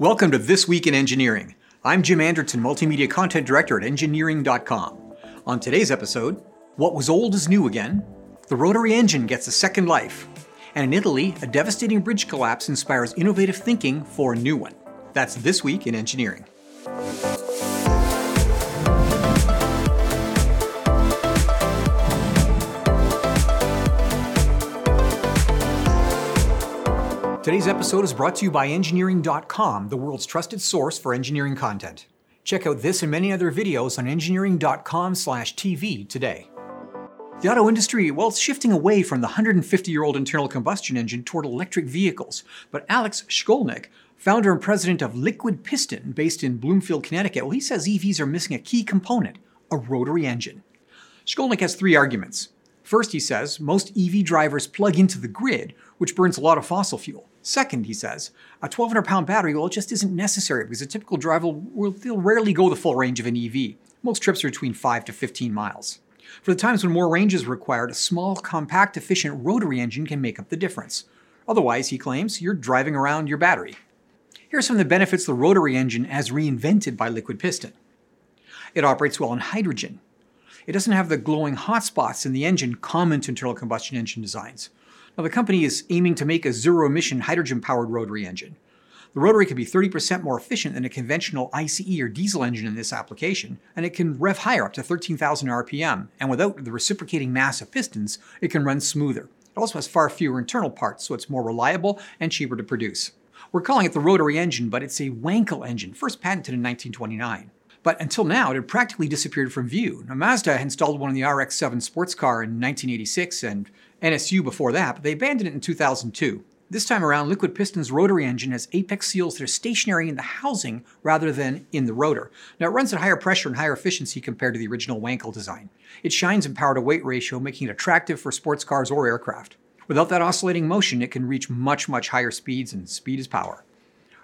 Welcome to This Week in Engineering. I'm Jim Anderton, Multimedia Content Director at Engineering.com. On today's episode, what was old is new again, the rotary engine gets a second life, and in Italy, a devastating bridge collapse inspires innovative thinking for a new one. That's This Week in Engineering. Today's episode is brought to you by Engineering.com, the world's trusted source for engineering content. Check out this and many other videos on engineering.com/tv today. The auto industry, well, it's shifting away from the 150-year-old internal combustion engine toward electric vehicles. But Alex Shkolnik, founder and president of Liquid Piston, based in Bloomfield, Connecticut, well, he says EVs are missing a key component: a rotary engine. Shkolnik has three arguments. First, he says, most EV drivers plug into the grid, which burns a lot of fossil fuel. Second, he says, a 1,200 pound battery, well, it just isn't necessary because a typical driver will they'll rarely go the full range of an EV. Most trips are between 5 to 15 miles. For the times when more range is required, a small, compact, efficient rotary engine can make up the difference. Otherwise, he claims, you're driving around your battery. Here are some of the benefits the rotary engine as reinvented by liquid piston. It operates well on hydrogen, it doesn't have the glowing hotspots in the engine common to internal combustion engine designs. Now, the company is aiming to make a zero emission hydrogen powered rotary engine. The rotary can be 30% more efficient than a conventional ICE or diesel engine in this application, and it can rev higher up to 13,000 RPM, and without the reciprocating mass of pistons, it can run smoother. It also has far fewer internal parts, so it's more reliable and cheaper to produce. We're calling it the rotary engine, but it's a Wankel engine, first patented in 1929. But until now, it had practically disappeared from view. Now, Mazda installed one in the RX 7 sports car in 1986 and NSU before that, but they abandoned it in 2002. This time around, Liquid Piston's rotary engine has apex seals that are stationary in the housing rather than in the rotor. Now, it runs at higher pressure and higher efficiency compared to the original Wankel design. It shines in power to weight ratio, making it attractive for sports cars or aircraft. Without that oscillating motion, it can reach much, much higher speeds, and speed is power.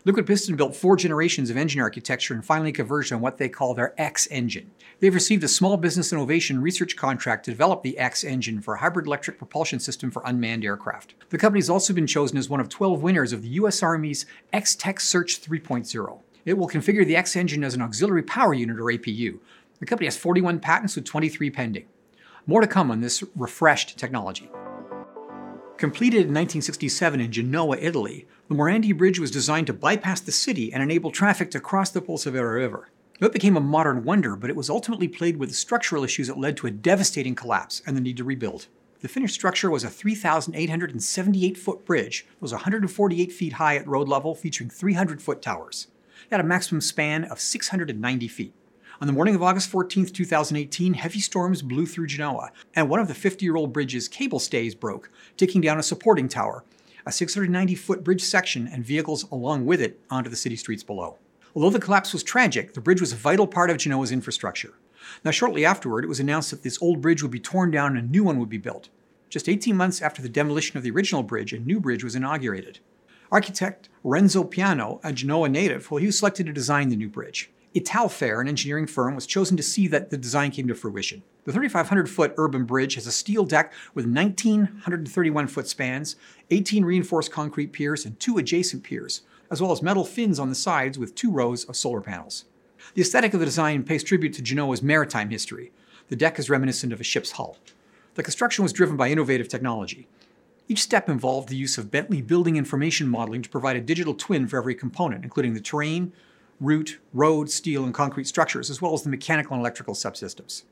Liquid Piston built four generations of engine architecture and finally converged on what they call their X engine. They've received a small business innovation research contract to develop the X engine for a hybrid electric propulsion system for unmanned aircraft. The company has also been chosen as one of 12 winners of the U.S. Army's X Tech Search 3.0. It will configure the X engine as an auxiliary power unit or APU. The company has 41 patents with 23 pending. More to come on this refreshed technology. Completed in 1967 in Genoa, Italy, the Morandi Bridge was designed to bypass the city and enable traffic to cross the Polcevera River. It became a modern wonder, but it was ultimately plagued with structural issues that led to a devastating collapse and the need to rebuild. The finished structure was a 3,878 foot bridge. It was 148 feet high at road level, featuring 300 foot towers. It had a maximum span of 690 feet. On the morning of August 14, 2018, heavy storms blew through Genoa, and one of the 50 year old bridge's cable stays broke, taking down a supporting tower, a 690 foot bridge section, and vehicles along with it onto the city streets below. Although the collapse was tragic, the bridge was a vital part of Genoa's infrastructure. Now, shortly afterward, it was announced that this old bridge would be torn down and a new one would be built. Just 18 months after the demolition of the original bridge, a new bridge was inaugurated. Architect Renzo Piano, a Genoa native, well, he was selected to design the new bridge. Italferr, an engineering firm, was chosen to see that the design came to fruition. The 3,500 foot urban bridge has a steel deck with 1,931 foot spans, 18 reinforced concrete piers, and two adjacent piers, as well as metal fins on the sides with two rows of solar panels. The aesthetic of the design pays tribute to Genoa's maritime history. The deck is reminiscent of a ship's hull. The construction was driven by innovative technology. Each step involved the use of Bentley building information modeling to provide a digital twin for every component, including the terrain, route, road, steel, and concrete structures, as well as the mechanical and electrical subsystems.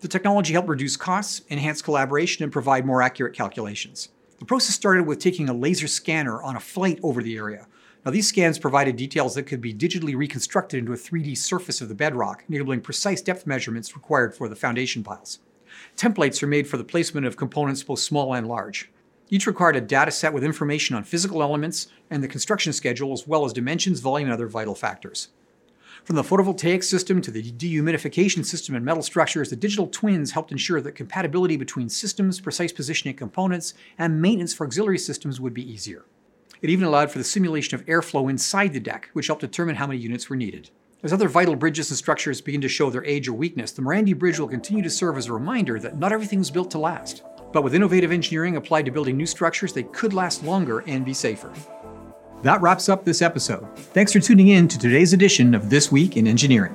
The technology helped reduce costs, enhance collaboration, and provide more accurate calculations. The process started with taking a laser scanner on a flight over the area. Now, these scans provided details that could be digitally reconstructed into a 3D surface of the bedrock, enabling precise depth measurements required for the foundation piles. Templates are made for the placement of components both small and large. Each required a data set with information on physical elements and the construction schedule, as well as dimensions, volume, and other vital factors. From the photovoltaic system to the dehumidification system and metal structures, the digital twins helped ensure that compatibility between systems, precise positioning components, and maintenance for auxiliary systems would be easier. It even allowed for the simulation of airflow inside the deck, which helped determine how many units were needed. As other vital bridges and structures begin to show their age or weakness, the Morandi Bridge will continue to serve as a reminder that not everything was built to last. But with innovative engineering applied to building new structures, they could last longer and be safer. That wraps up this episode. Thanks for tuning in to today's edition of This Week in Engineering.